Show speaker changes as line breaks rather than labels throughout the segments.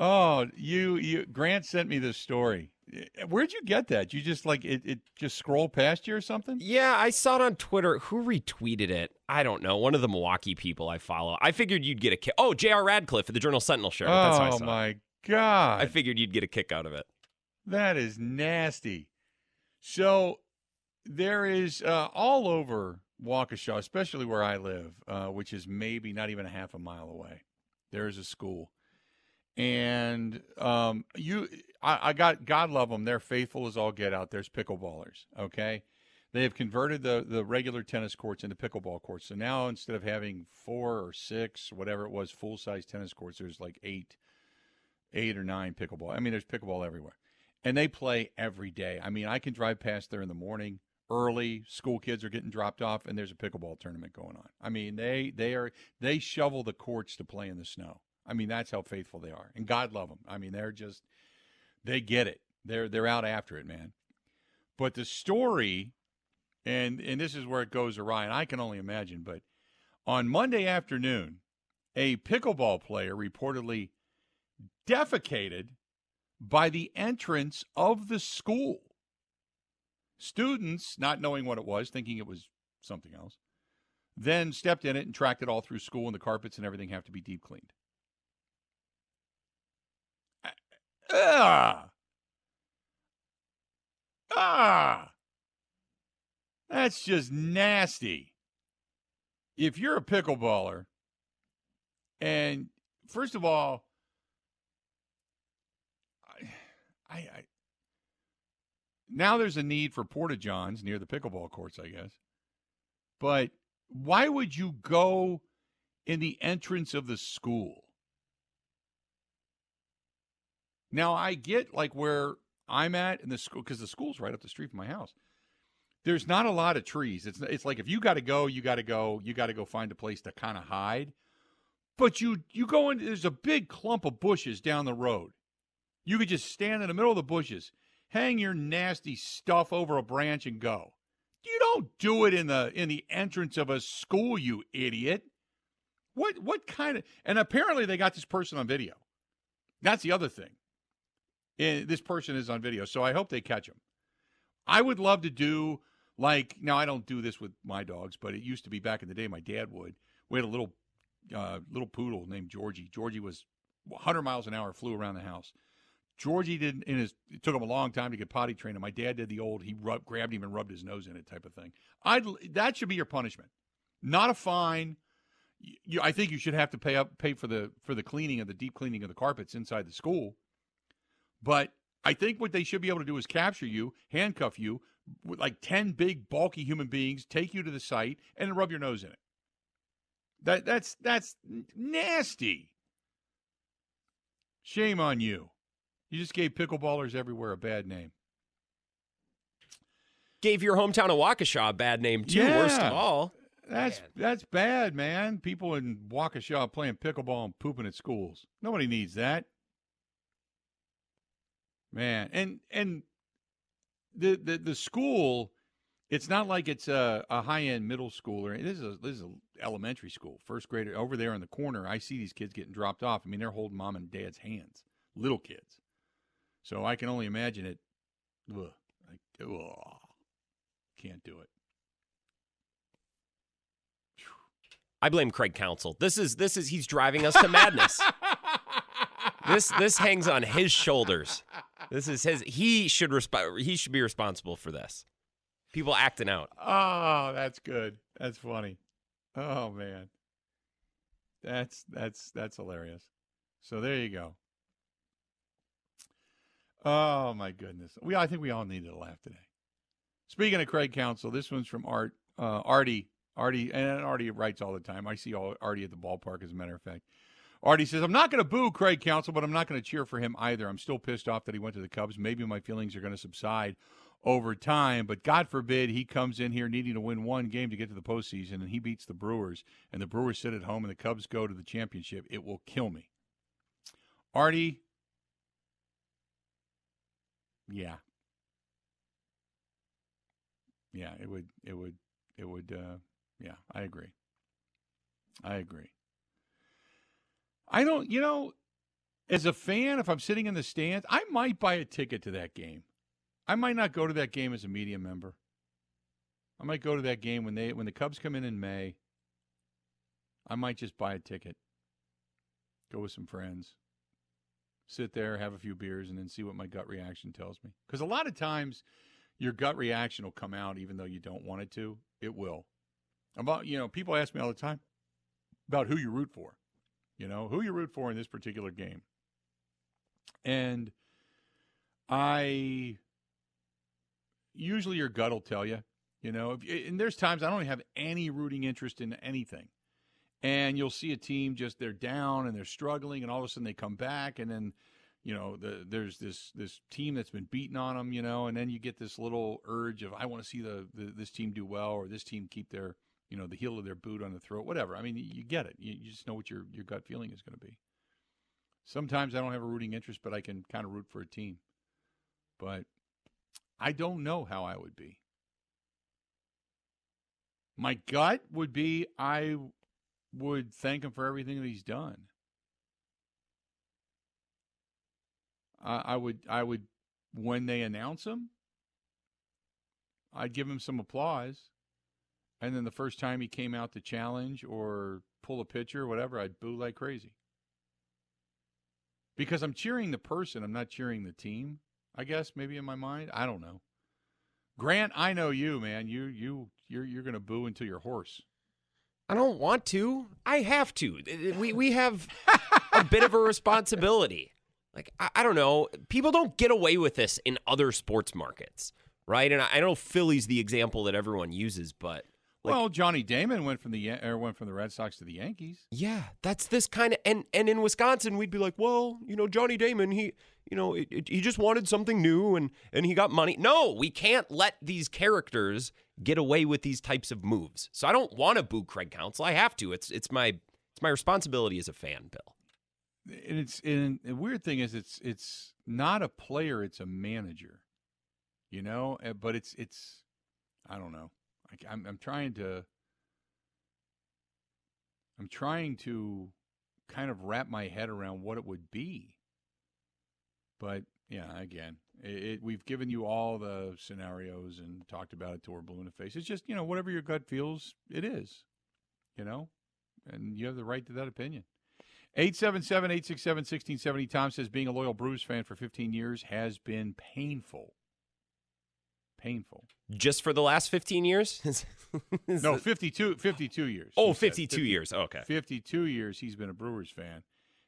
Oh, you you Grant sent me this story. Where'd you get that? You just like it, it just scroll past you or something?
Yeah, I saw it on Twitter. Who retweeted it? I don't know. One of the Milwaukee people I follow. I figured you'd get a kick. Oh, J.R. Radcliffe at the Journal Sentinel show. That's how I
oh my god.
I figured you'd get a kick out of it.
That is nasty. So there is uh, all over Waukesha, especially where I live, uh, which is maybe not even a half a mile away. There is a school, and um, you, I, I got God love them. They're faithful as all get out. There's pickleballers. Okay, they have converted the the regular tennis courts into pickleball courts. So now instead of having four or six, whatever it was, full size tennis courts, there's like eight, eight or nine pickleball. I mean, there's pickleball everywhere and they play every day. I mean, I can drive past there in the morning early. School kids are getting dropped off, and there's a pickleball tournament going on. I mean, they they are they shovel the courts to play in the snow. I mean, that's how faithful they are, and God love them. I mean, they're just they get it. They're they're out after it, man. But the story, and and this is where it goes awry, and I can only imagine. But on Monday afternoon, a pickleball player reportedly defecated by the entrance of the school. Students, not knowing what it was, thinking it was something else, then stepped in it and tracked it all through school, and the carpets and everything have to be deep cleaned. Ah! Ah! That's just nasty. If you're a pickleballer, and first of all, I, I now there's a need for porta johns near the pickleball courts, I guess. But why would you go in the entrance of the school? Now I get like where I'm at in the school because the school's right up the street from my house. There's not a lot of trees. It's it's like if you got to go, you got to go. You got to go find a place to kind of hide. But you you go in. There's a big clump of bushes down the road. You could just stand in the middle of the bushes, hang your nasty stuff over a branch, and go. You don't do it in the in the entrance of a school, you idiot. What what kind of and apparently they got this person on video. That's the other thing. And this person is on video, so I hope they catch him. I would love to do like now I don't do this with my dogs, but it used to be back in the day my dad would. We had a little uh, little poodle named Georgie. Georgie was 100 miles an hour, flew around the house. Georgie didn't. in his. It took him a long time to get potty trained. And my dad did the old. He rubbed, grabbed him and rubbed his nose in it type of thing. I that should be your punishment, not a fine. You, I think you should have to pay up pay for the for the cleaning of the deep cleaning of the carpets inside the school. But I think what they should be able to do is capture you, handcuff you with like ten big bulky human beings, take you to the site, and rub your nose in it. That that's that's nasty. Shame on you. You just gave pickleballers everywhere a bad name.
Gave your hometown of Waukesha a bad name too.
Yeah.
Worst of all.
That's
Man.
that's bad, man. People in Waukesha playing pickleball and pooping at schools. Nobody needs that. Man, and and the the, the school, it's not like it's a, a high end middle school or this is a, this is a elementary school, first grader over there in the corner. I see these kids getting dropped off. I mean, they're holding mom and dad's hands, little kids. So I can only imagine it. Ugh, like, ugh, can't do it.
I blame Craig Counsell. This is this is he's driving us to madness. this this hangs on his shoulders. This is his. He should resp- He should be responsible for this. People acting out.
Oh, that's good. That's funny. Oh man. That's that's that's hilarious. So there you go. Oh my goodness. We I think we all needed a laugh today. Speaking of Craig Counsell, this one's from Art uh, Artie. Artie and Artie writes all the time. I see all Artie at the ballpark as a matter of fact. Artie says, I'm not going to boo Craig Counsell, but I'm not going to cheer for him either. I'm still pissed off that he went to the Cubs. Maybe my feelings are going to subside over time, but God forbid he comes in here needing to win one game to get to the postseason and he beats the Brewers and the Brewers sit at home and the Cubs go to the championship. It will kill me. Artie, yeah. Yeah, it would, it would, it would, uh, yeah, I agree. I agree. I don't, you know, As a fan, if I'm sitting in the stands, I might buy a ticket to that game. I might not go to that game as a media member. I might go to that game when they when the Cubs come in in May. I might just buy a ticket. Go with some friends. Sit there, have a few beers, and then see what my gut reaction tells me. Because a lot of times, your gut reaction will come out even though you don't want it to. It will. About you know, people ask me all the time about who you root for. You know, who you root for in this particular game. And I usually your gut will tell you, you know, if, and there's times I don't have any rooting interest in anything. And you'll see a team just they're down and they're struggling and all of a sudden they come back and then you know the, there's this this team that's been beaten on them you know and then you get this little urge of i want to see the, the, this team do well or this team keep their you know the heel of their boot on the throat whatever. I mean you get it. You, you just know what your your gut feeling is going to be. Sometimes i don't have a rooting interest but i can kind of root for a team. But i don't know how i would be. My gut would be i would thank him for everything that he's done. I would I would when they announce him, I'd give him some applause. And then the first time he came out to challenge or pull a pitcher or whatever, I'd boo like crazy. Because I'm cheering the person, I'm not cheering the team, I guess, maybe in my mind. I don't know. Grant, I know you, man. You you you're you're gonna boo until you're hoarse.
I don't want to. I have to. We we have a bit of a responsibility. Like, I, I, don't know. People don't get away with this in other sports markets, right? And I, I know Philly's the example that everyone uses, but.
Like, well, Johnny Damon went from the or went from the Red Sox to the Yankees.
Yeah, that's this kind of and and in Wisconsin we'd be like, well, you know, Johnny Damon, he, you know, it, it, he just wanted something new and and he got money. No, we can't let these characters get away with these types of moves. So I don't want to boo Craig Counsell. I have to. It's it's my it's my responsibility as a fan, Bill
and it's and the weird thing is it's it's not a player, it's a manager. You know, eh, but it's it's I don't know. I'm I'm trying to I'm trying to kind of wrap my head around what it would be. But yeah, again, it, it, we've given you all the scenarios and talked about it to our blue in face. It's just you know whatever your gut feels, it is. You know, and you have the right to that opinion. 877 867 1670. Tom says being a loyal Brewers fan for 15 years has been painful. Painful.
Just for the last 15 years?
no, 52, 52 years.
Oh, 52 50, years. Okay.
52 years he's been a Brewers fan.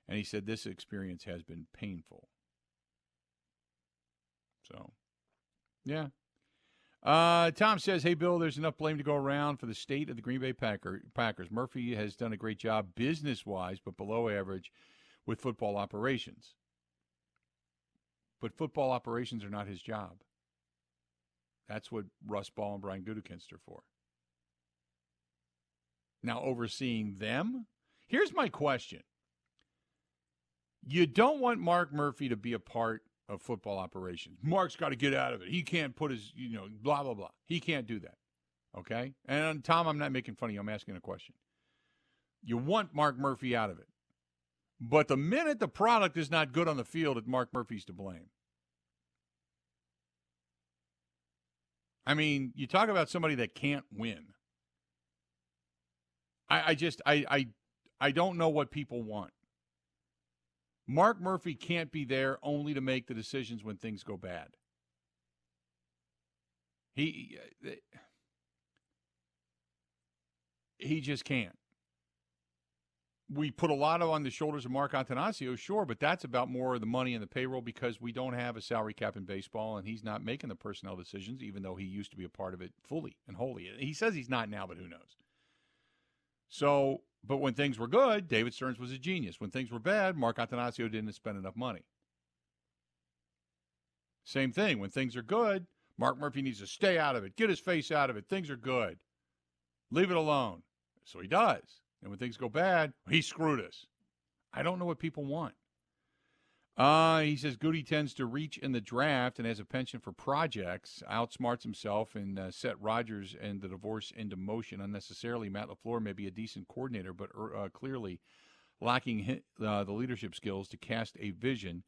And he said this experience has been painful. So, yeah, uh, Tom says, "Hey Bill, there's enough blame to go around for the state of the Green Bay Packer, Packers. Murphy has done a great job business-wise, but below average with football operations. But football operations are not his job. That's what Russ Ball and Brian Gutekunst are for. Now, overseeing them, here's my question: You don't want Mark Murphy to be a part of football operations. Mark's got to get out of it. He can't put his, you know, blah, blah, blah. He can't do that. Okay? And Tom, I'm not making fun of you. I'm asking a question. You want Mark Murphy out of it. But the minute the product is not good on the field, Mark Murphy's to blame. I mean, you talk about somebody that can't win. I, I just I, I I don't know what people want. Mark Murphy can't be there only to make the decisions when things go bad. He uh, he just can't. We put a lot on the shoulders of Mark Attanasio, sure, but that's about more of the money and the payroll because we don't have a salary cap in baseball, and he's not making the personnel decisions, even though he used to be a part of it fully and wholly. He says he's not now, but who knows? So but when things were good, David Stearns was a genius. When things were bad, Mark Attanasio didn't spend enough money. Same thing. When things are good, Mark Murphy needs to stay out of it, get his face out of it. Things are good. Leave it alone. So he does. And when things go bad, he screwed us. I don't know what people want. Uh, he says Goody tends to reach in the draft and has a penchant for projects, outsmarts himself, and uh, set Rodgers and the divorce into motion unnecessarily. Matt LaFleur may be a decent coordinator, but uh, clearly lacking uh, the leadership skills to cast a vision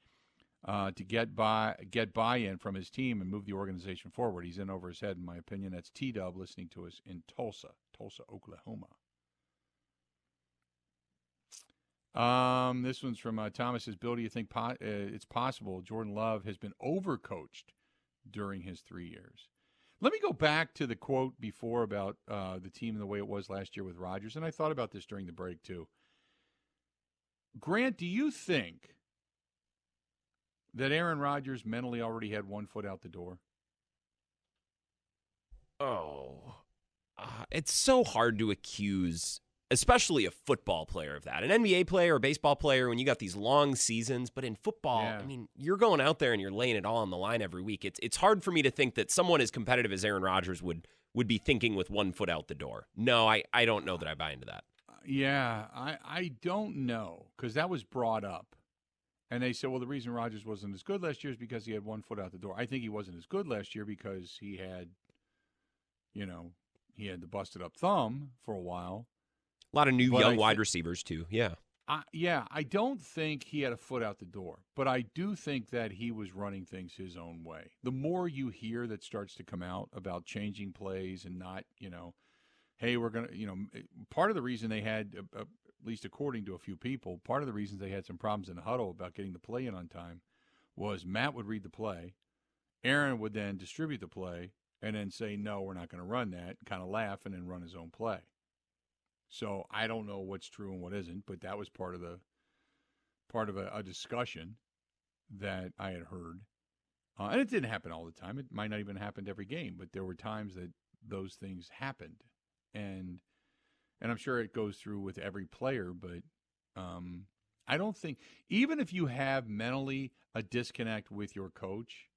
uh, to get by get buy-in from his team and move the organization forward. He's in over his head, in my opinion. That's T Dub listening to us in Tulsa, Tulsa, Oklahoma. Um, this one's from uh, Thomas. Says, Bill, do you think po- uh, it's possible Jordan Love has been overcoached during his three years? Let me go back to the quote before about uh, the team and the way it was last year with Rodgers, and I thought about this during the break too. Grant, do you think that Aaron Rodgers mentally already had one foot out the door?
Oh, uh, it's so hard to accuse especially a football player of that. An NBA player or baseball player when you got these long seasons, but in football, yeah. I mean, you're going out there and you're laying it all on the line every week. It's it's hard for me to think that someone as competitive as Aaron Rodgers would would be thinking with one foot out the door. No, I I don't know that I buy into that.
Yeah, I I don't know cuz that was brought up. And they said, well, the reason Rodgers wasn't as good last year is because he had one foot out the door. I think he wasn't as good last year because he had, you know, he had the busted up thumb for a while.
A lot of new but young wide receivers too. Yeah.
Uh, yeah, I don't think he had a foot out the door, but I do think that he was running things his own way. The more you hear that starts to come out about changing plays and not, you know, hey, we're going to, you know, part of the reason they had, uh, uh, at least according to a few people, part of the reasons they had some problems in the huddle about getting the play in on time was Matt would read the play, Aaron would then distribute the play, and then say, no, we're not going to run that, kind of laugh, and then run his own play. So I don't know what's true and what isn't, but that was part of the part of a, a discussion that I had heard. Uh, and it didn't happen all the time. It might not even happen every game, but there were times that those things happened, and and I'm sure it goes through with every player. But um, I don't think even if you have mentally a disconnect with your coach,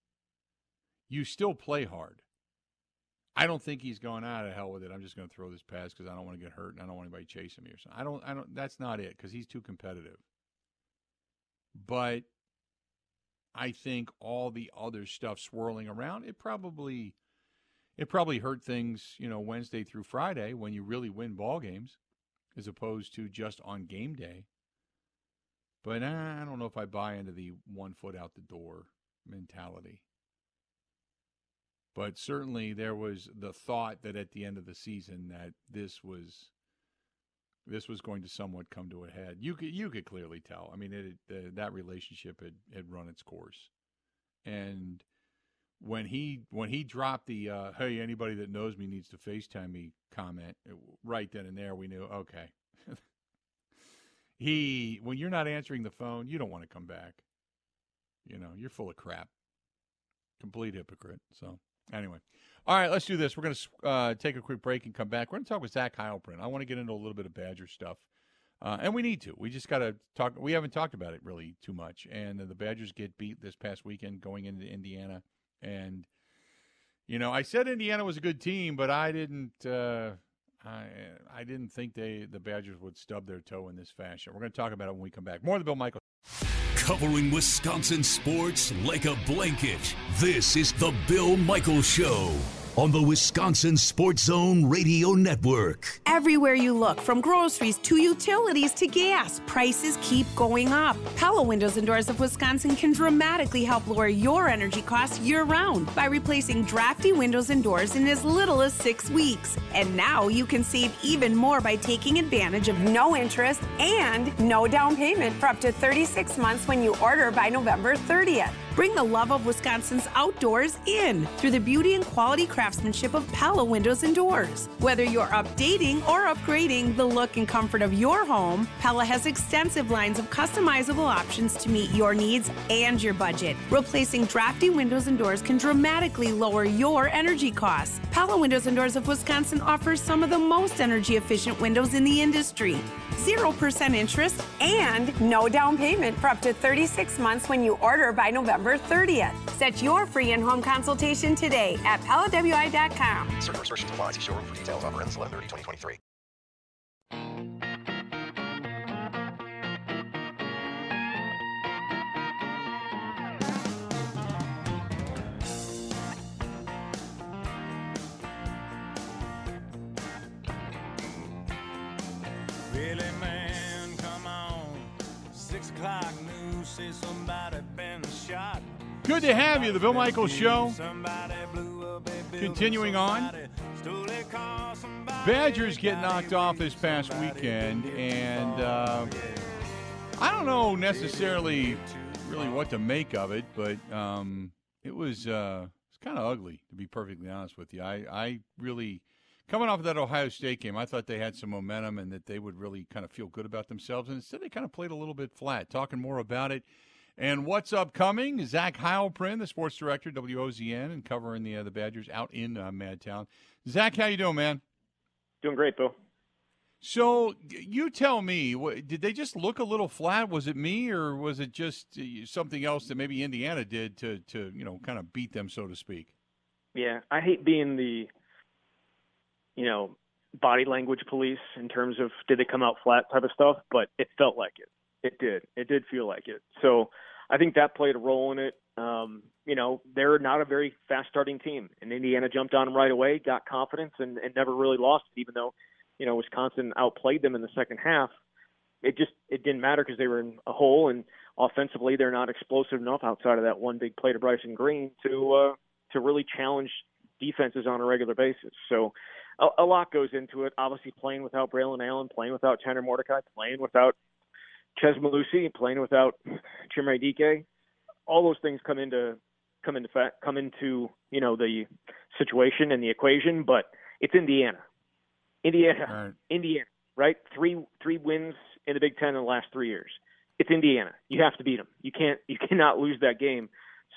you still play hard. I don't think he's going out of hell with it. I'm just going to throw this pass because I don't want to get hurt and I don't want anybody chasing me or something. I don't. I don't. That's not it because he's too competitive. But I think all the other stuff swirling around it probably it probably hurt things. You know, Wednesday through Friday when you really win ball games, as opposed to just on game day. But uh, I don't know if I buy into the one foot out the door mentality. But certainly there was the thought that at the end of the season that this was this was going to somewhat come to a head. You could you could clearly tell. I mean, it, that relationship had, had run its course, and when he when he dropped the uh, "Hey, anybody that knows me needs to Facetime me" comment right then and there, we knew okay. he when you're not answering the phone, you don't want to come back. You know, you're full of crap, complete hypocrite. So Anyway, all right, let's do this. We're going to uh, take a quick break and come back. We're going to talk with Zach Heilprin. I want to get into a little bit of Badger stuff. Uh, and we need to. We just got to talk. We haven't talked about it really too much. And the Badgers get beat this past weekend going into Indiana. And, you know, I said Indiana was a good team, but I didn't. Uh, I I didn't think they the Badgers would stub their toe in this fashion. We're going to talk about it when we come back. More of the Bill Michael
covering Wisconsin sports like a blanket. This is The Bill Michaels Show on the Wisconsin Sports Zone Radio Network.
Everywhere you look, from groceries to utilities to gas, prices keep going up. Pella Windows and Doors of Wisconsin can dramatically help lower your energy costs year round by replacing drafty windows and doors in as little as six weeks. And now you can save even more by taking advantage of no interest and no down payment for up to 36 months when you order by November 30th. Bring the love of Wisconsin's outdoors in through the beauty and quality craftsmanship of Pella Windows and Doors. Whether you're updating or upgrading the look and comfort of your home, Pella has extensive lines of customizable options to meet your needs and your budget. Replacing drafty windows and doors can dramatically lower your energy costs. Pella Windows and Doors of Wisconsin offers some of the most energy efficient windows in the industry. 0% interest and no down payment for up to 36 months when you order by November November 30th. Set your free in-home consultation today at PellaWI.com. Certain restrictions apply. See showroom for details. Offer ends 11 2023.
Good to have you, the Bill Michaels Show. Continuing on. Badgers get knocked off this past weekend, and uh, I don't know necessarily really what to make of it, but um, it was uh, it's kind of ugly to be perfectly honest with you. I, I really coming off of that Ohio State game, I thought they had some momentum and that they would really kind of feel good about themselves, and instead they kind of played a little bit flat. Talking more about it. And what's upcoming? Zach Heilprin, the sports director, WOZN, and covering the uh, the Badgers out in uh, Madtown. Zach, how you doing, man?
Doing great, Bill.
So you tell me, did they just look a little flat? Was it me, or was it just uh, something else that maybe Indiana did to to you know kind of beat them, so to speak?
Yeah, I hate being the you know body language police in terms of did they come out flat type of stuff, but it felt like it. It did. It did feel like it. So I think that played a role in it. Um, you know, they're not a very fast starting team, and Indiana jumped on them right away, got confidence, and, and never really lost it, even though, you know, Wisconsin outplayed them in the second half. It just it didn't matter because they were in a hole, and offensively they're not explosive enough outside of that one big play to Bryson Green to uh, to really challenge defenses on a regular basis. So a, a lot goes into it. Obviously, playing without Braylon Allen, playing without Tanner Mordecai, playing without Chez Mellusi playing without Chimere Dike, all those things come into come into fact, come into you know the situation and the equation. But it's Indiana, Indiana, right. Indiana, right? Three three wins in the Big Ten in the last three years. It's Indiana. You have to beat them. You can't you cannot lose that game.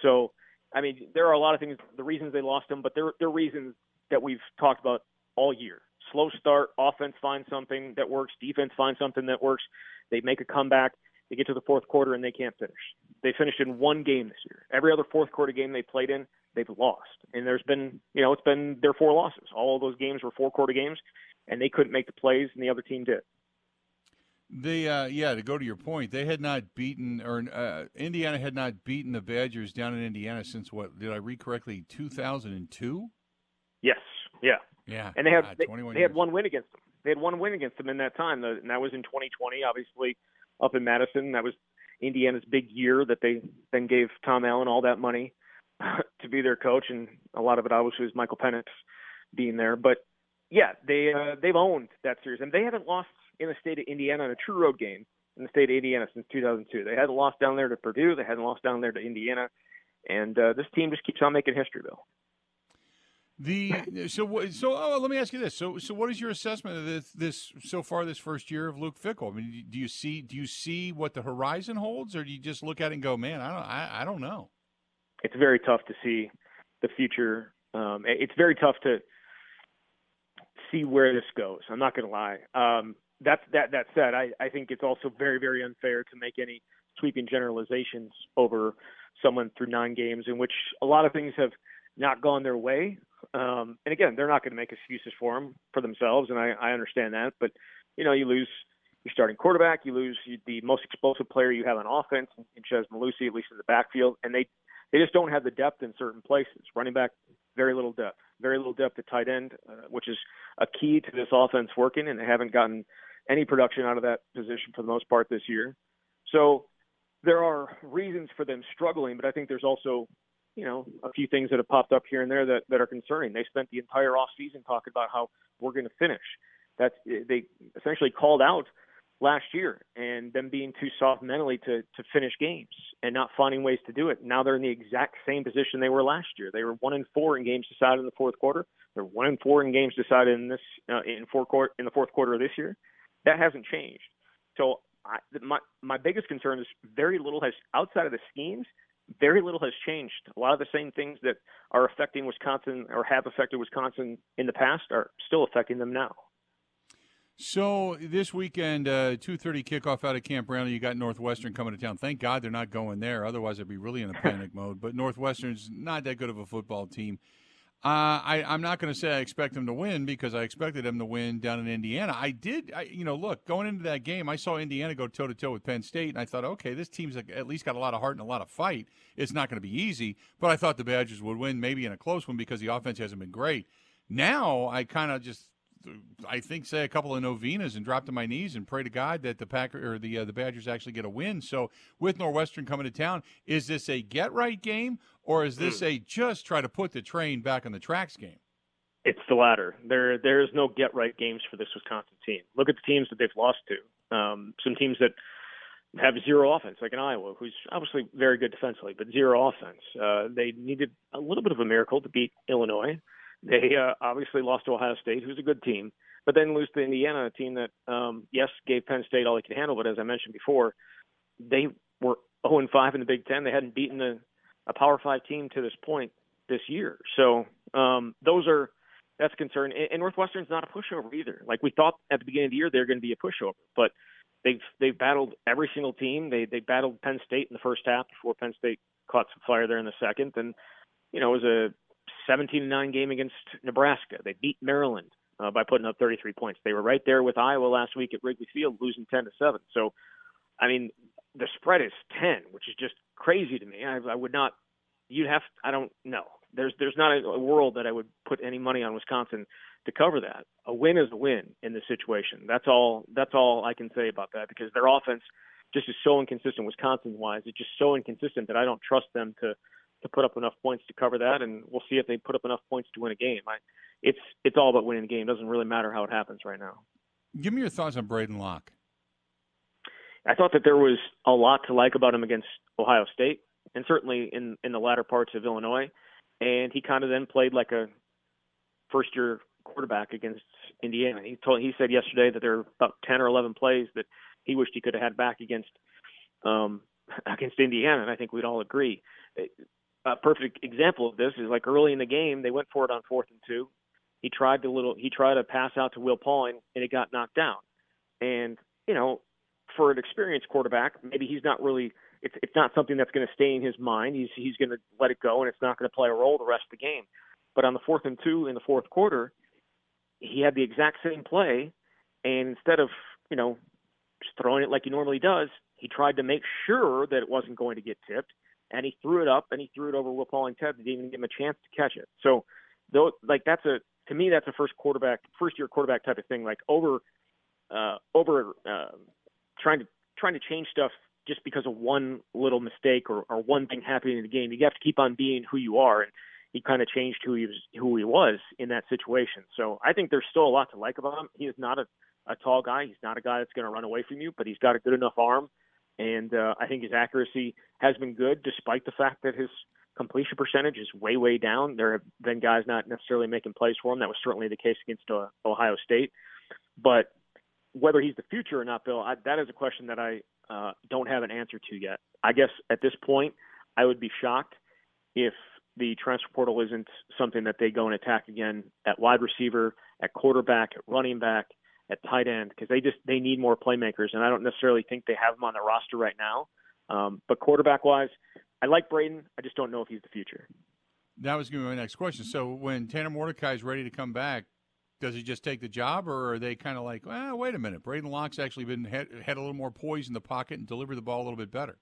So I mean, there are a lot of things, the reasons they lost them, but there there are reasons that we've talked about all year. Slow start, offense finds something that works, defense finds something that works. They make a comeback. They get to the fourth quarter and they can't finish. They finished in one game this year. Every other fourth quarter game they played in, they've lost. And there's been, you know, it's been their four losses. All of those games were four quarter games, and they couldn't make the plays, and the other team did.
They, uh, yeah, to go to your point, they had not beaten, or uh, Indiana had not beaten the Badgers down in Indiana since what? Did I read correctly? Two thousand and two.
Yes. Yeah.
Yeah.
And they had they,
they
had one win against them. They had one win against them in that time, and that was in 2020. Obviously, up in Madison, that was Indiana's big year that they then gave Tom Allen all that money to be their coach, and a lot of it obviously was Michael Penix being there. But yeah, they uh, they've owned that series, and they haven't lost in the state of Indiana in a true road game in the state of Indiana since 2002. They hadn't lost down there to Purdue. They hadn't lost down there to Indiana, and uh, this team just keeps on making history, Bill.
The so so oh, let me ask you this. So so what is your assessment of this this so far this first year of Luke Fickell? I mean, do you see do you see what the horizon holds, or do you just look at it and go, man, I don't I, I don't know.
It's very tough to see the future. Um, it's very tough to see where this goes. I'm not going to lie. Um, that that that said, I I think it's also very very unfair to make any sweeping generalizations over someone through nine games in which a lot of things have not gone their way. Um, and again, they're not going to make excuses for them for themselves, and I, I understand that. But you know, you lose your starting quarterback, you lose the most explosive player you have on offense in Chez Mellusi, at least in the backfield, and they they just don't have the depth in certain places. Running back, very little depth, very little depth at tight end, uh, which is a key to this offense working, and they haven't gotten any production out of that position for the most part this year. So there are reasons for them struggling, but I think there's also you know, a few things that have popped up here and there that, that are concerning. They spent the entire off season talking about how we're going to finish. That's they essentially called out last year and them being too soft mentally to to finish games and not finding ways to do it. Now they're in the exact same position they were last year. They were one in four in games decided in the fourth quarter. They're one in four in games decided in this uh, in four court in the fourth quarter of this year. That hasn't changed. So I, my my biggest concern is very little has outside of the schemes very little has changed. A lot of the same things that are affecting Wisconsin or have affected Wisconsin in the past are still affecting them now.
So this weekend, uh, two thirty kickoff out of Camp Brownlee. You got Northwestern coming to town. Thank God they're not going there. Otherwise, I'd be really in a panic mode. But Northwestern's not that good of a football team. Uh, I, I'm not going to say I expect them to win because I expected them to win down in Indiana. I did, I, you know, look, going into that game, I saw Indiana go toe to toe with Penn State, and I thought, okay, this team's at least got a lot of heart and a lot of fight. It's not going to be easy, but I thought the Badgers would win, maybe in a close one because the offense hasn't been great. Now I kind of just I think, say a couple of novenas and drop to my knees and pray to God that the Packer or the uh, the Badgers actually get a win. So with Northwestern coming to town, is this a get right game or is this a just try to put the train back on the tracks game?
It's the latter. There there is no get right games for this Wisconsin team. Look at the teams that they've lost to. Um, some teams that have zero offense, like in Iowa, who's obviously very good defensively, but zero offense. Uh, they needed a little bit of a miracle to beat Illinois. They uh, obviously lost to Ohio State, who's a good team, but then lose to Indiana, a team that, um, yes, gave Penn State all they could handle, but as I mentioned before, they were 0 and 5 in the Big Ten. They hadn't beaten a, a Power Five team to this point this year. So um, those are that's a concern. And, and Northwestern's not a pushover either. Like we thought at the beginning of the year, they're going to be a pushover, but they've they've battled every single team. They they battled Penn State in the first half before Penn State caught some fire there in the second, and you know it was a 17 9 game against Nebraska. They beat Maryland uh, by putting up 33 points. They were right there with Iowa last week at Wrigley Field, losing 10 to 7. So, I mean, the spread is 10, which is just crazy to me. I, I would not. You'd have. I don't know. There's there's not a, a world that I would put any money on Wisconsin to cover that. A win is a win in this situation. That's all. That's all I can say about that because their offense just is so inconsistent. Wisconsin wise, it's just so inconsistent that I don't trust them to to put up enough points to cover that, and we'll see if they put up enough points to win a game. I, it's it's all about winning the game. It doesn't really matter how it happens right now.
Give me your thoughts on Braden Locke.
I thought that there was a lot to like about him against Ohio State, and certainly in in the latter parts of Illinois. And he kind of then played like a first year quarterback against Indiana. He told he said yesterday that there are about ten or eleven plays that he wished he could have had back against um, against Indiana, and I think we'd all agree a perfect example of this is like early in the game they went for it on fourth and two. He tried to little he tried to pass out to Will Pauling and it got knocked down. And you know, for an experienced quarterback, maybe he's not really it's it's not something that's going to stay in his mind. He's he's going to let it go and it's not going to play a role the rest of the game. But on the fourth and two in the fourth quarter, he had the exact same play, and instead of you know just throwing it like he normally does, he tried to make sure that it wasn't going to get tipped and he threw it up and he threw it over Will Pauling Ted didn't even give him a chance to catch it. So though like that's a to me that's a first quarterback first year quarterback type of thing. Like over uh over uh trying to trying to change stuff just because of one little mistake or, or one thing happening in the game. You have to keep on being who you are and he kind of changed who he was who he was in that situation. So I think there's still a lot to like about him. He is not a, a tall guy. He's not a guy that's going to run away from you, but he's got a good enough arm and uh, I think his accuracy has been good, despite the fact that his completion percentage is way, way down. There have been guys not necessarily making plays for him. That was certainly the case against uh, Ohio State. But whether he's the future or not, Bill, I, that is a question that I uh, don't have an answer to yet. I guess at this point, I would be shocked if the transfer portal isn't something that they go and attack again at wide receiver, at quarterback, at running back, at tight end because they just they need more playmakers, and I don't necessarily think they have them on the roster right now. Um, but quarterback wise, I like Braden. I just don't know if he's the future.
That was going to be my next question. So when Tanner Mordecai is ready to come back, does he just take the job, or are they kind of like, well, wait a minute, Braden Locke's actually been had, had a little more poise in the pocket and delivered the ball a little bit better?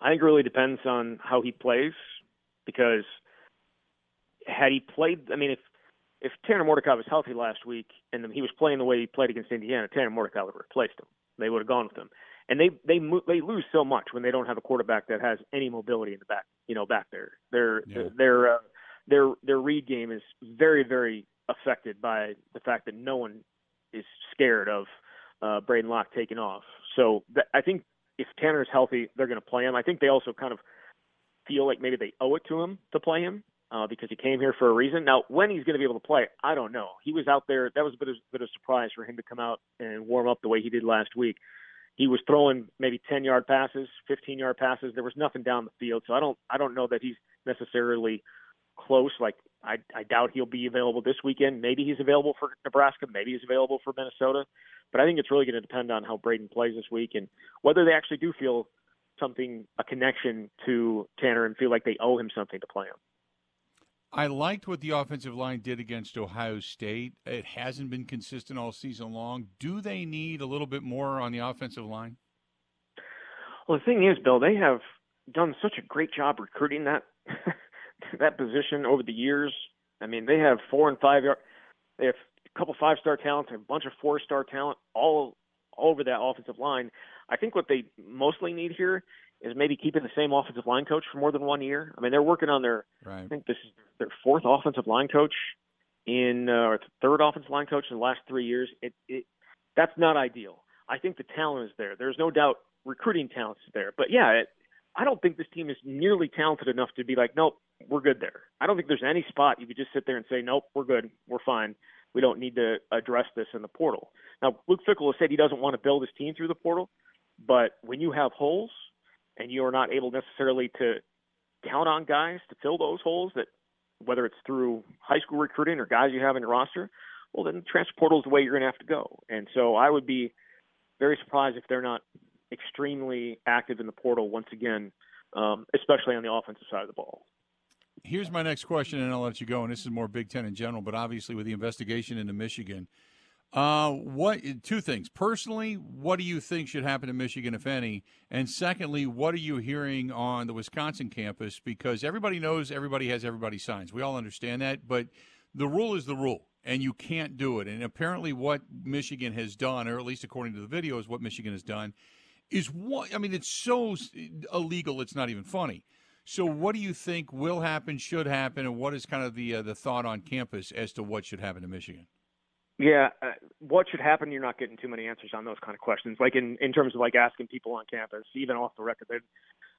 I think it really depends on how he plays because had he played, I mean, if if Tanner Mordecai was healthy last week and he was playing the way he played against Indiana, Tanner Mordecai would have replaced him. They would have gone with him. And they they they lose so much when they don't have a quarterback that has any mobility in the back, you know, back there. Their yeah. their uh, their their read game is very very affected by the fact that no one is scared of uh, Braden Locke taking off. So th- I think if Tanner is healthy, they're going to play him. I think they also kind of feel like maybe they owe it to him to play him uh, because he came here for a reason. Now, when he's going to be able to play, I don't know. He was out there. That was a bit of, a bit of surprise for him to come out and warm up the way he did last week. He was throwing maybe 10 yard passes, 15 yard passes. There was nothing down the field, so I don't I don't know that he's necessarily close. Like I I doubt he'll be available this weekend. Maybe he's available for Nebraska. Maybe he's available for Minnesota. But I think it's really going to depend on how Braden plays this week and whether they actually do feel something a connection to Tanner and feel like they owe him something to play him.
I liked what the offensive line did against Ohio State. It hasn't been consistent all season long. Do they need a little bit more on the offensive line?
Well, the thing is, Bill, they have done such a great job recruiting that that position over the years. I mean, they have four and five yard. They have a couple five star talents, a bunch of four star talent, all all over that offensive line. I think what they mostly need here is maybe keeping the same offensive line coach for more than one year. I mean, they're working on their
Right.
I think this is their fourth offensive line coach in uh, or third offensive line coach in the last three years. It, it that's not ideal. I think the talent is there. There's no doubt recruiting talent is there. But yeah, it, I don't think this team is nearly talented enough to be like, nope, we're good there. I don't think there's any spot you could just sit there and say, nope, we're good, we're fine. We don't need to address this in the portal. Now, Luke Fickell has said he doesn't want to build his team through the portal, but when you have holes and you are not able necessarily to count on guys to fill those holes that whether it's through high school recruiting or guys you have in your roster, well then transfer portal is the way you're going to have to go. And so I would be very surprised if they're not extremely active in the portal once again, um, especially on the offensive side of the ball.
Here's my next question, and I'll let you go. And this is more Big Ten in general, but obviously with the investigation into Michigan, uh, what two things? Personally, what do you think should happen to Michigan, if any? And secondly, what are you hearing on the Wisconsin campus? Because everybody knows everybody has everybody's signs. We all understand that, but the rule is the rule, and you can't do it. And apparently, what Michigan has done, or at least according to the video, is what Michigan has done, is what I mean. It's so illegal. It's not even funny. So, what do you think will happen, should happen, and what is kind of the uh, the thought on campus as to what should happen to Michigan?
Yeah, uh, what should happen? You're not getting too many answers on those kind of questions. Like in in terms of like asking people on campus, even off the record, they're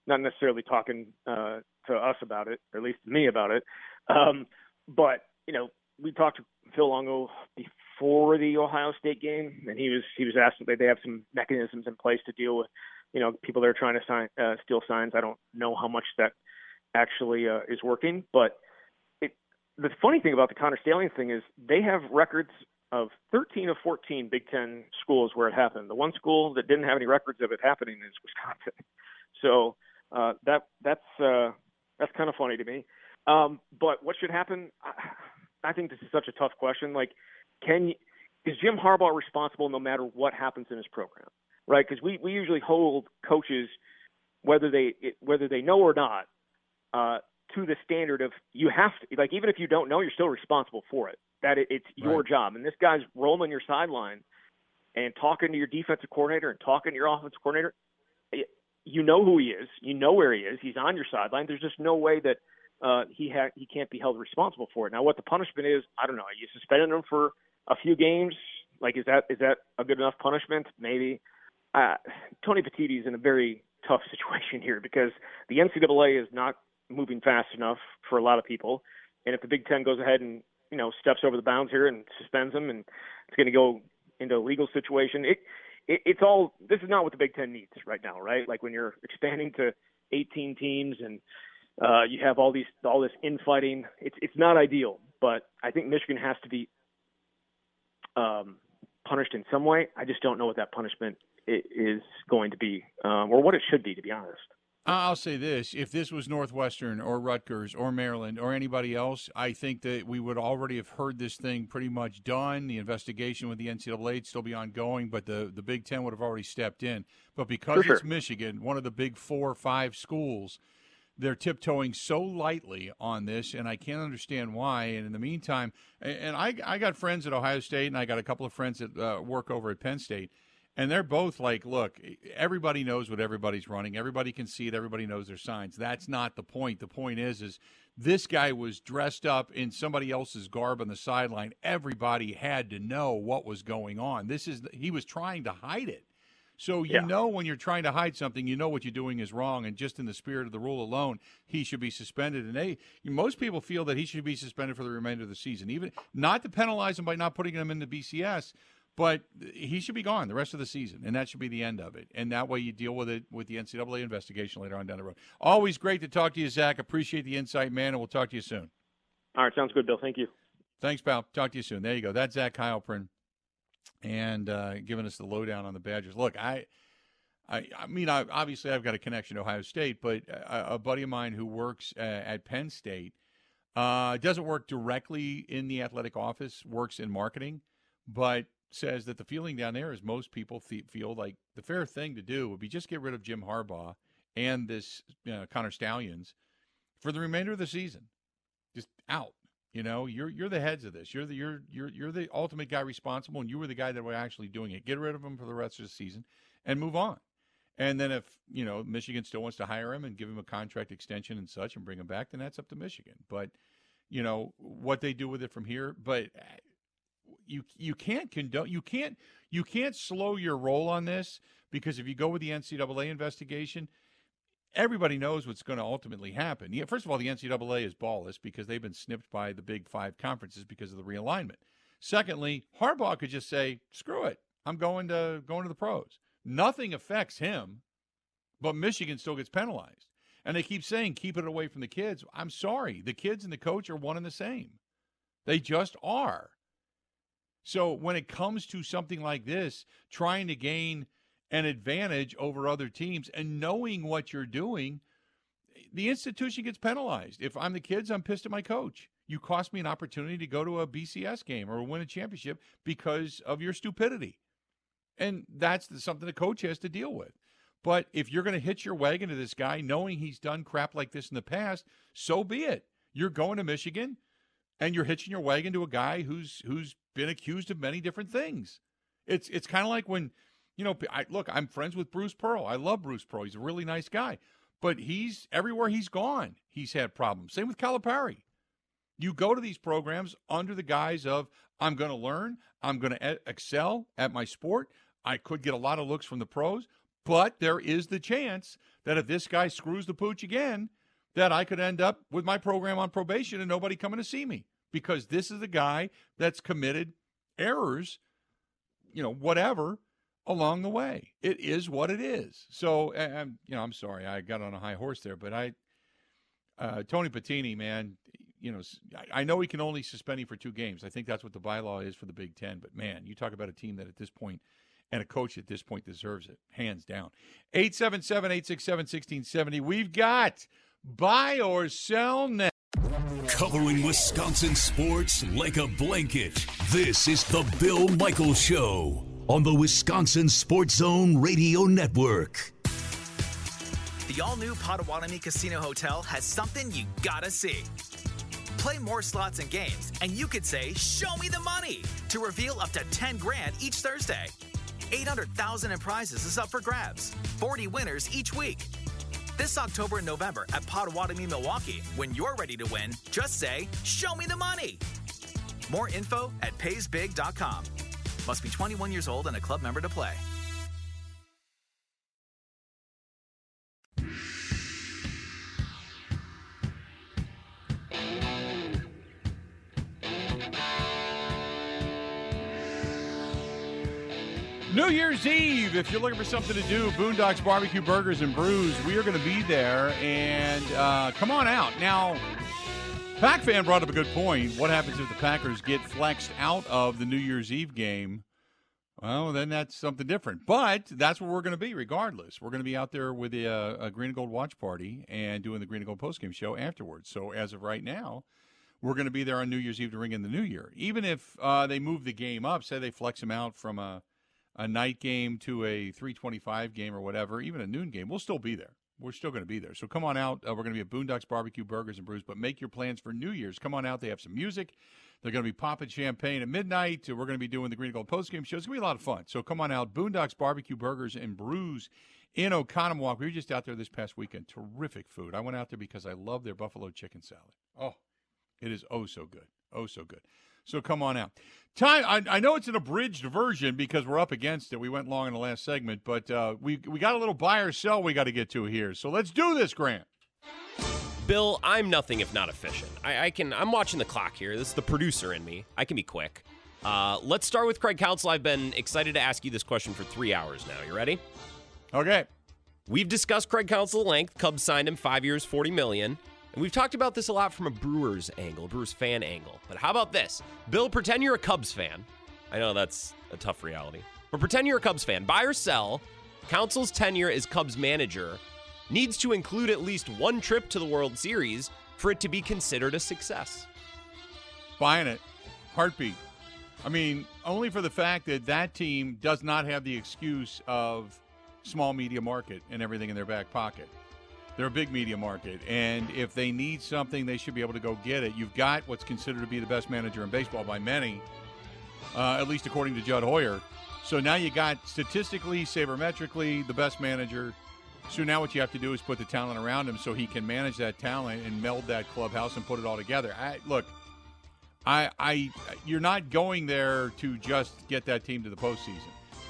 not necessarily talking uh, to us about it, or at least me about it. Um, but you know, we talked to Phil Longo before the Ohio State game, and he was he was asked that they have some mechanisms in place to deal with you know people that are trying to sign, uh, steal signs. I don't know how much that actually uh, is working, but it, the funny thing about the Connor Stalions thing is they have records of 13 of 14 Big Ten schools where it happened. The one school that didn't have any records of it happening is Wisconsin. So uh, that that's uh, that's kind of funny to me. Um, but what should happen? I, I think this is such a tough question. Like, can is Jim Harbaugh responsible no matter what happens in his program? Right? Because we we usually hold coaches whether they whether they know or not uh, to the standard of you have to like even if you don't know you're still responsible for it that it, it's your
Right.
job. And this guy's roaming your sideline and talking to your defensive coordinator and talking to your offensive coordinator. You know who he is. You know where he is. He's on your sideline. There's just no way that uh he ha- he can't be held responsible for it. Now what the punishment is i don't know. Are you suspended him for a few games. Like is that is that a good enough punishment? Maybe. Uh tony Petitti is in a very tough situation here because the ncaa is not moving fast enough for a lot of people. And if the big ten goes ahead and you know steps over the bounds here and suspends him and it's going to go into a legal situation. It, it it's all this is not what the big ten needs right now right? Like when you're expanding to 18 teams and uh you have all these all this infighting it's it's not ideal. But i think michigan has to be um punished in some way. I just don't know what that punishment is going to be um or what it should be to be honest
I'll say this: if this was Northwestern or Rutgers or Maryland or anybody else, I think that we would already have heard this thing pretty much done. The investigation with the NCAA would still be ongoing, but the the Big Ten would have already stepped in. But because
sure.
it's Michigan, one of the big four or five schools, they're tiptoeing so lightly on this, and I can't understand why. And in the meantime, and I I got friends at Ohio State, and I got a couple of friends that uh, work over at Penn State. And they're both like, look, everybody knows what everybody's running. Everybody can see it. Everybody knows their signs. That's not the point. The point is, is this guy was dressed up in somebody else's garb on the sideline. Everybody had to know what was going on. This is he was trying to hide it. So you
Yeah.
know when you're trying to hide something, you know what you're doing is wrong, and just in the spirit of the rule alone, he should be suspended. And they, most people feel that he should be suspended for the remainder of the season, even not to penalize him by not putting him in the BCS, but he should be gone the rest of the season, and that should be the end of it. And that way, you deal with it with the NCAA investigation later on down the road. Always great to talk to you, Zach. Appreciate the insight, man, and we'll talk to you soon.
all right sounds good bill thank you
Thanks, pal. Talk to you soon. There you go. That's Zach Heilprin, and uh, giving us the lowdown on the Badgers. Look, I, I, I mean, I, obviously I've got a connection to Ohio State, but a, a buddy of mine who works uh, at Penn State uh, doesn't work directly in the athletic office, works in marketing, but says that the feeling down there is most people th- feel like the fair thing to do would be just get rid of Jim Harbaugh and this you know, Connor Stalions for the remainder of the season, just out. You know, you're you're the heads of this. You're the you're you're you're the ultimate guy responsible, and you were the guy that were actually doing it. Get rid of him for the rest of the season, and move on. And then if you know Michigan still wants to hire him and give him a contract extension and such, and bring him back, then that's up to Michigan. But you know what they do with it from here. But uh, you you can't condone you can't you can't slow your roll on this because if you go with the NCAA investigation, everybody knows what's going to ultimately happen. First of all, the NCAA is ballless because they've been snipped by the Big Five conferences because of the realignment. Secondly, Harbaugh could just say, "Screw it, I'm going to going to the pros." Nothing affects him, but Michigan still gets penalized. And they keep saying, "Keep it away from the kids." I'm sorry, the kids and the coach are one and the same. They just are. So when it comes to something like this, trying to gain an advantage over other teams and knowing what you're doing, the institution gets penalized. If I'm the kids, I'm pissed at my coach. You cost me an opportunity to go to a BCS game or win a championship because of your stupidity. And that's something the coach has to deal with. But if you're going to hitch your wagon to this guy knowing he's done crap like this in the past, so be it. You're going to Michigan and you're hitching your wagon to a guy who's who's been accused of many different things. It's it's kind of like when, you know, I look, I'm friends with Bruce Pearl. I love Bruce Pearl. He's a really nice guy. But he's everywhere he's gone, he's had problems. Same with Calipari. You go to these programs under the guise of I'm going to learn, I'm going to excel at my sport. I could get a lot of looks from the pros, but there is the chance that if this guy screws the pooch again, that I could end up with my program on probation and nobody coming to see me because this is a guy that's committed errors, you know, whatever along the way. It is what it is. So, and, you know, I'm sorry I got on a high horse there, but I, uh, Tony Petitti, man, you know, I know he can only suspend him for two games. I think that's what the bylaw is for the Big Ten. But man, you talk about a team that at this point and a coach at this point deserves it, hands down. 877 867 1670. We've got buy or sell now.
Covering Wisconsin sports like a blanket. This is the Bill Michaels Show on the Wisconsin Sports Zone Radio Network.
The all new Potawatomi Casino Hotel has something you gotta see. Play more slots and games, and you could say, Show me the money! to reveal up to 10 grand each Thursday. 800,000 in prizes is up for grabs. 40 winners each week. This October and November at Potawatomi, Milwaukee. When you're ready to win, just say, Show me the money! More info at paysbig.com. Must be 21 years old and a club member to play.
New Year's Eve, if you're looking for something to do, Boondocks Barbecue Burgers and Brews, we are going to be there. And uh, come on out. Now, Pack fan brought up a good point. What happens if the Packers get flexed out of the New Year's Eve game? Well, then that's something different. But that's where we're going to be, regardless. We're going to be out there with a, uh, a Green and Gold watch party and doing the Green and Gold postgame show afterwards. So as of right now, we're going to be there on New Year's Eve to ring in the New Year. Even if uh, they move the game up, say they flex them out from a a night game to a 325 game or whatever, even a noon game, we'll still be there. We're still going to be there. So come on out. Uh, we're going to be at Boondocks Barbecue Burgers and Brews, but make your plans for New Year's. Come on out. They have some music. They're going to be popping champagne at midnight. We're going to be doing the Green and Gold postgame show. It's going to be a lot of fun. So come on out. Boondocks Barbecue Burgers and Brews in Oconomowoc. We were just out there this past weekend. Terrific food. I went out there because I love their buffalo chicken salad. Oh, it is oh so good. Oh so good. So come on out. Time. I, I, know it's an abridged version because we're up against it. We went long in the last segment, but uh, we we got a little buy or sell we got to get to here. So let's do this, Grant.
Bill, I'm nothing if not efficient. I, I can. I'm watching the clock here. This is the producer in me. I can be quick. Uh, let's start with Craig Counsell. I've been excited to ask you this question for three hours now. You ready?
Okay.
We've discussed Craig Counsell at length. Cubs signed him five years, forty million. And we've talked about this a lot from a Brewers angle, Brewers fan angle. But how about this? Bill, pretend you're a Cubs fan. I know that's a tough reality. But pretend you're a Cubs fan. Buy or sell, Counsell's tenure as Cubs manager needs to include at least one trip to the World Series for it to be considered a success.
Buying it. Heartbeat. I mean, only for the fact that that team does not have the excuse of small media market and everything in their back pocket. They're a big media market, and if they need something, they should be able to go get it. You've got what's considered to be the best manager in baseball by many, uh, at least according to Jed Hoyer. So now you got statistically, sabermetrically, the best manager. So now what you have to do is put the talent around him so he can manage that talent and meld that clubhouse and put it all together. I, look, I, I, you're not going there to just get that team to the postseason.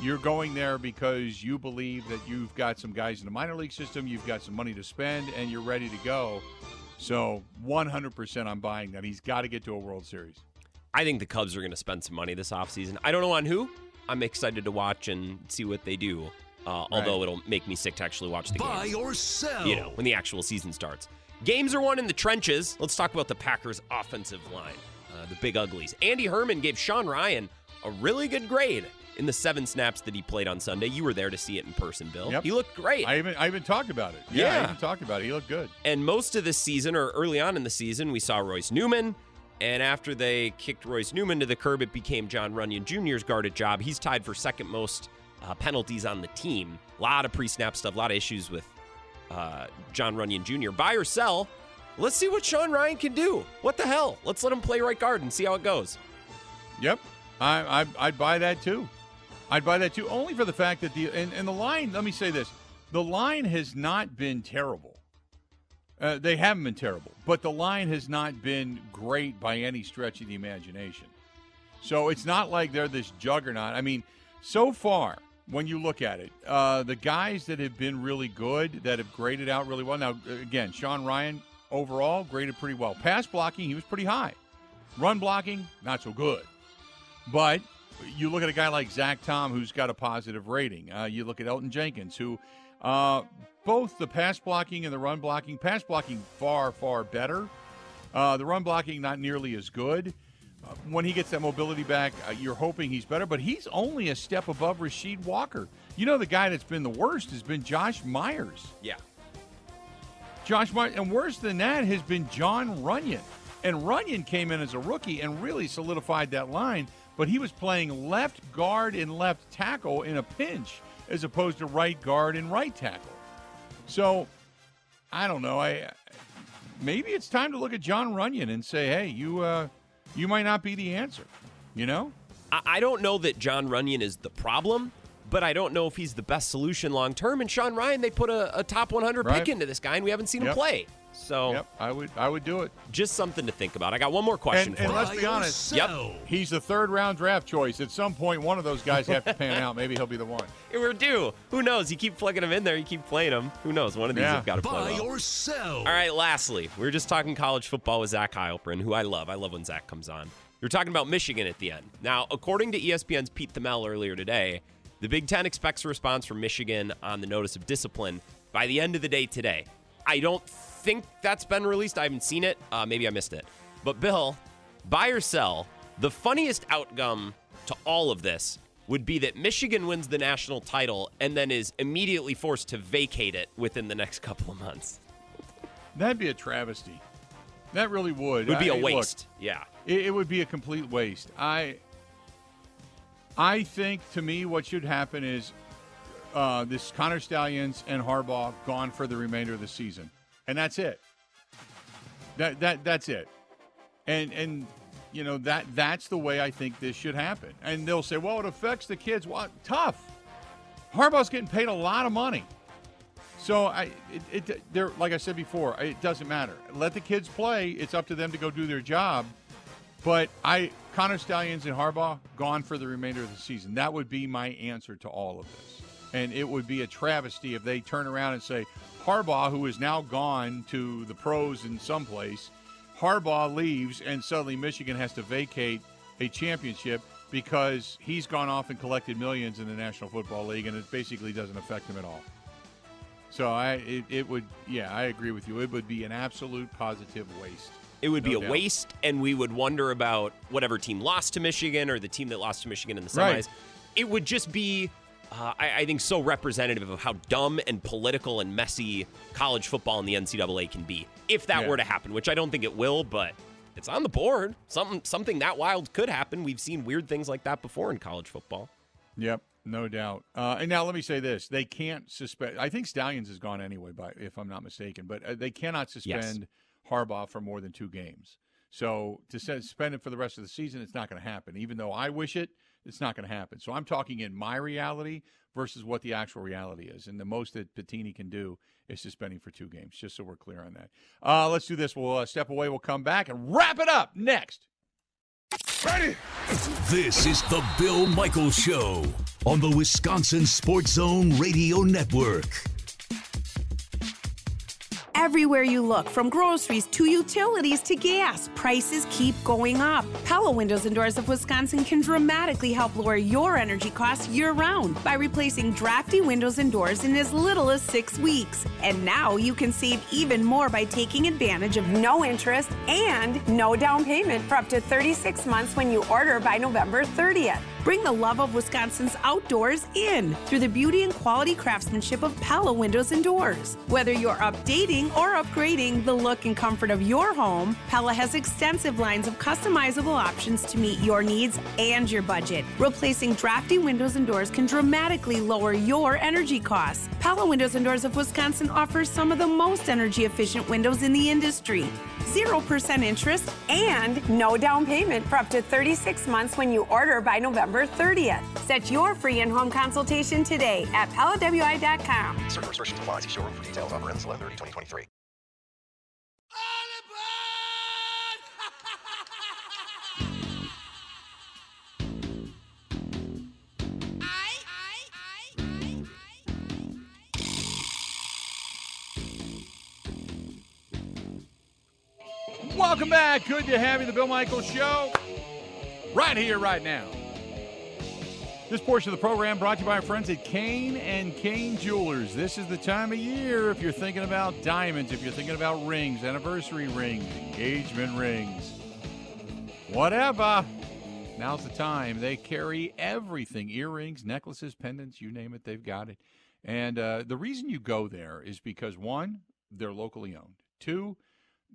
You're going there because you believe that you've got some guys in the minor league system, you've got some money to spend, and you're ready to go. So 100% I'm buying that. He's got to get to a World Series.
I think the Cubs are going to spend some money this offseason. I don't know on who. I'm excited to watch and see what they do. Uh, although it'll make me sick to actually watch the game.
Buy
games.
or sell.
You know, when the actual season starts. Games are won in the trenches. Let's talk about the Packers' offensive line, uh, the big uglies. Andy Herman gave Sean Rhyan a really good grade in the seven snaps that he played on Sunday. You were there to see it in person, Bill.
Yep.
He looked great.
I even I even talked about it. Yeah,
Yeah.
I even talked about it. He looked good.
And most of this season, or early on in the season, we saw Royce Newman. And after they kicked Royce Newman to the curb, it became Jon Runyan Jr.'s guarded job. He's tied for second most uh, penalties on the team. A lot of pre snap stuff, a lot of issues with uh, Jon Runyan Jr. Buy or sell. Let's see what Sean Rhyan can do. What the hell? Let's let him play right guard and see how it goes.
Yep, I, I I'd buy that too. I'd buy that too, only for the fact that the and, and the line. Let me say this: the line has not been terrible. Uh, they haven't been terrible, but the line has not been great by any stretch of the imagination. So it's not like they're this juggernaut. I mean, so far when you look at it, uh, the guys that have been really good, that have graded out really well. Now, again, Sean Rhyan overall graded pretty well. Pass blocking, he was pretty high. Run blocking, not so good. But you look at a guy like Zach Tom, who's got a positive rating. Uh, you look at Elgton Jenkins, who uh, both the pass blocking and the run blocking, pass blocking far, far better. Uh, the run blocking not nearly as good. Uh, when he gets that mobility back, uh, you're hoping he's better, but he's only a step above Rasheed Walker. You know, the guy that's been the worst has been Josh Myers.
Yeah.
Josh Myers, and worse than that has been Jon Runyan. And Runyan came in as a rookie and really solidified that line, but he was playing left guard and left tackle in a pinch as opposed to right guard and right tackle. So, I don't know. I maybe it's time to look at Jon Runyan and say, "Hey, you uh, you might not be the answer." You know?
I, I don't know that Jon Runyan is the problem, but I don't know if he's the best solution long term. And Sean Rhyan, they put a, a top 100
Right.
pick into this guy, and we haven't seen him play. So
Yep, I would I would do it.
just something to think about. I got one more question
And,
for
and
you.
let's be
or
honest.
sell.
He's a third round draft choice. At some point, one of those guys have to pan out. Maybe he'll be the one.
We're due. Who knows? You keep plugging him in there. You keep playing him. Who knows? One of these
Yeah.
have got to play
Buy
well.
or sell.
All right, lastly, we were just talking college football with Zach Heilprin, who I love. I love when Zach comes on. We were talking about Michigan at the end. Now, according to ESPN's Pete Thamel earlier today, the Big Ten expects a response from Michigan on the notice of discipline by the end of the day today. I don't think that's been released. I haven't seen it. Uh, maybe I missed it. But, Bill, buy or sell, the funniest outcome to all of this would be that Michigan wins the national title and then is immediately forced to vacate it within the next couple of months.
That'd be a travesty. That really would.
It would be
I-
a
look,
waste. yeah.
it, it would be a complete waste. I I think to me what should happen is uh, this Connor Stalions and Harbaugh gone for the remainder of the season, and that's it. That that that's it. And and you know that that's the way I think this should happen. And they'll say, well, it affects the kids. What tough? Harbaugh's getting paid a lot of money. So I, it, it, they're like I said before, it doesn't matter. Let the kids play. It's up to them to go do their job. But I, Connor Stalions and Harbaugh gone for the remainder of the season. That would be my answer to all of this, and it would be a travesty if they turn around and say Harbaugh, who is now gone to the pros in some place, Harbaugh leaves, and suddenly Michigan has to vacate a championship because he's gone off and collected millions in the National Football League, and it basically doesn't affect him at all. So I, it, it would, yeah, I agree with you. It would be an absolute positive waste.
It would be a
doubt.
waste, and we would wonder about whatever team lost to Michigan or the team that lost to Michigan in the semis.
Right.
It would just be, uh, I, I think, so representative of how dumb and political and messy college football in the NCAA can be if that
Yeah.
were to happen, which I don't think it will, but it's on the board. Something, something that wild could happen. We've seen weird things like that before in college football.
Yep. No doubt. Uh, and now let me say this: they can't suspend. I think Stalions is gone anyway, by if I'm not mistaken. But uh, they cannot suspend Harbaugh for more than two games. So to suspend him for the rest of the season, it's not going to happen. Even though I wish it, it's not going to happen. So I'm talking in my reality versus what the actual reality is. And the most that Petitti can do is suspending for two games, just so we're clear on that. Uh, let's do this. We'll uh, step away. We'll come back and wrap it up next.
Ready? This is the Bill Michaels Show on the Wisconsin Sports Zone Radio Network.
Everywhere you look, from groceries to utilities to gas, prices keep going up. Pella Windows and Doors of Wisconsin can dramatically help lower your energy costs year round by replacing drafty windows and doors in as little as six weeks. And now you can save even more by taking advantage of no interest and no down payment for up to 36 months when you order by November 30th. Bring the love of Wisconsin's outdoors in through the beauty and quality craftsmanship of Pella Windows and Doors. Whether you're updating or upgrading the look and comfort of your home, Pella has extensive lines of customizable options to meet your needs and your budget. Replacing drafty windows and doors can dramatically lower your energy costs. Pella Windows and Doors of Wisconsin offers some of the most energy efficient windows in the industry. 0% interest and no down payment for up to 36 months when you order by November 30th. Set your free in-home consultation today at PellaWI.com.
Certain restrictions apply. See showroom for details. Offer ends 11 2023.
Welcome back. Good to have you, the Bill Michaels Show, right here, right now. This portion of the program brought to you by our friends at Koehn and Koehn Jewelers. This is the time of year if you're thinking about diamonds, if you're thinking about rings, anniversary rings, engagement rings, whatever. Now's the time. They carry everything earrings, necklaces, pendants, you name it, they've got it. And uh, the reason you go there is because one, they're locally owned. Two,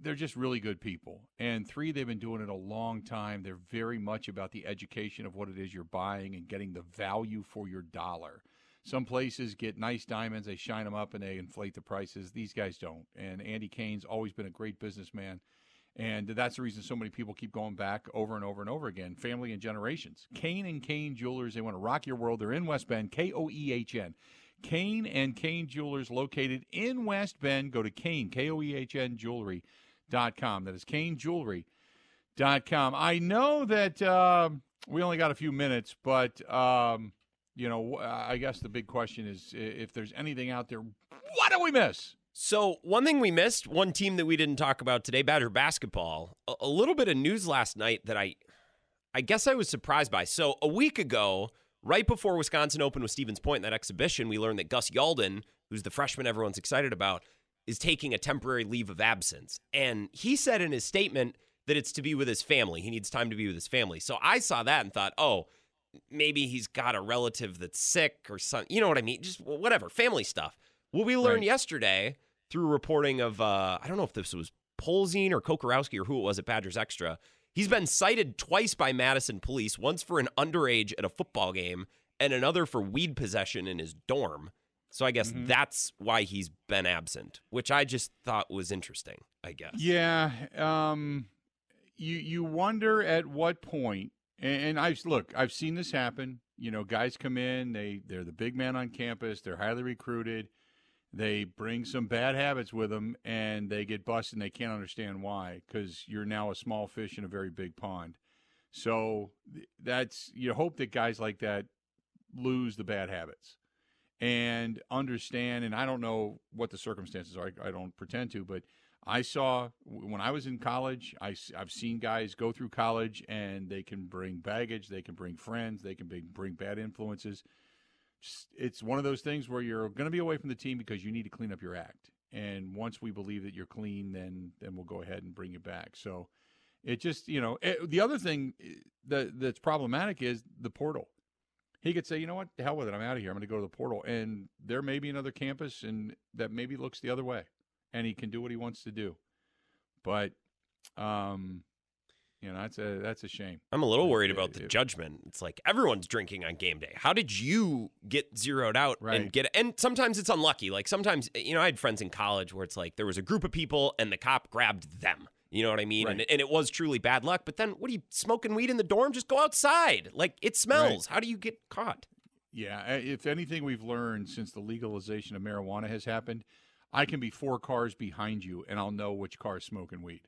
they're just really good people. And three, they've been doing it a long time. They're very much about the education of what it is you're buying and getting the value for your dollar. Some places get nice diamonds, they shine them up and they inflate the prices. These guys don't. And Andy Koehn's always been a great businessman. And that's the reason so many people keep going back over and over and over again. Family and generations. Koehn and Koehn Jewelers, they want to rock your world. They're in West Bend, K O E H N. Koehn and Koehn Jewelers located in West Bend. Go to Koehn, K O E H N Jewelry com. That is koehnjewelry.com. I know that uh, we only got a few minutes, but, um, you know, I guess the big question is if there's anything out there, what do we miss?
So, one thing we missed, one team that we didn't talk about today, Badger basketball. A, a little bit of news last night that I I guess I was surprised by. So, a week ago, right before Wisconsin opened with Stevens Point in that exhibition, we learned that Gus Yalden, who's the freshman everyone's excited about, is taking a temporary leave of absence. And he said in his statement that it's to be with his family. He needs time to be with his family. So I saw that and thought, oh, maybe he's got a relative that's sick or something. You know what I mean? Just whatever, family stuff. What we learned right. yesterday through reporting of, uh, I don't know if this was Polzin or Kokorowski or who it was at Badgers Extra. He's been cited twice by Madison police, once for an underage at a football game and another for weed possession in his dorm. So I guess mm-hmm. that's why he's been absent, which I just thought was interesting, I guess.
Yeah. Um you you wonder at what point and, and I've look, I've seen this happen. You know, guys come in, they they're the big man on campus, they're highly recruited. They bring some bad habits with them and they get busted and they can't understand why cuz you're now a small fish in a very big pond. So that's you hope that guys like that lose the bad habits and understand. And I don't know what the circumstances are. I, I don't pretend to, but I saw when I was in college, I, have seen guys go through college and they can bring baggage, they can bring friends, they can bring, bad influences. It's one of those things where you're going to be away from the team because you need to clean up your act. And once we believe that you're clean, then then we'll go ahead and bring you back. So it just you know it, the other thing eh, that that's problematic is the portal he could say, you know what, the hell with it, I'm out of here. I'm going to go to the portal, and there may be another campus, and that maybe looks the other way, and he can do what he wants to do. But, um, You know, that's a that's a shame.
I'm a little worried about the judgment. It's like everyone's drinking on game day. How did you get zeroed out
Right.
and get? And sometimes it's unlucky. Like sometimes, you know, I had friends in college where it's like there was a group of people and the cop grabbed them. You know what I mean? And,
Right.
and it was truly bad luck. But then, what are you smoking weed in the dorm? Just go outside. Like it smells. How do you get caught?
Yeah, uh, if anything we've learned since the legalization of marijuana has happened, I can be four cars behind you and I'll know which car is smoking weed.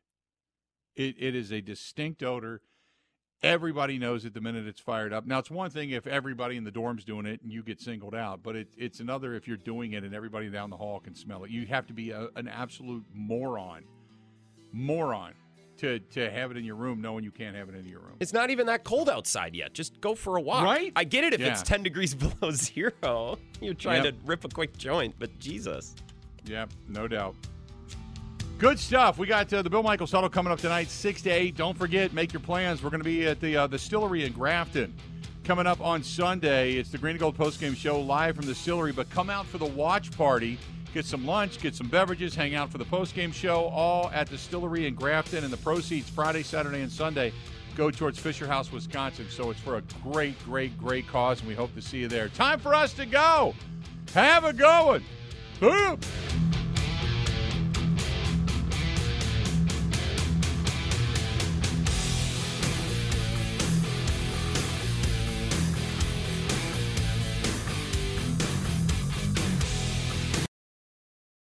It it is a distinct odor. Everybody knows it the minute it's fired up. Now it's one thing if everybody in the dorm's doing it and you get singled out, but it, it's another if you're doing it and everybody down the hall can smell it. You have to be a, an absolute moron, moron, to to have it in your room, knowing you can't have it in your room.
It's not even that cold outside yet. Just go for a walk.
Right?
I get it if it's 10 degrees below zero. You're trying
Yep.
to rip a quick joint, but Jesus.
Yep, no doubt. Good stuff. We got uh, the Bill Michaels Huddle coming up tonight, six to eight. Don't forget, make your plans. We're going to be at the uh, Distillery in Grafton coming up on Sunday. It's the Green and Gold postgame show live from the Distillery. But come out for the watch party, get some lunch, get some beverages, hang out for the postgame show, all at Distillery in Grafton. And the proceeds Friday, Saturday, and Sunday go towards Fisher House, Wisconsin. So it's for a great, great, great cause, and we hope to see you there. Time for us to go. Have a one. Boom.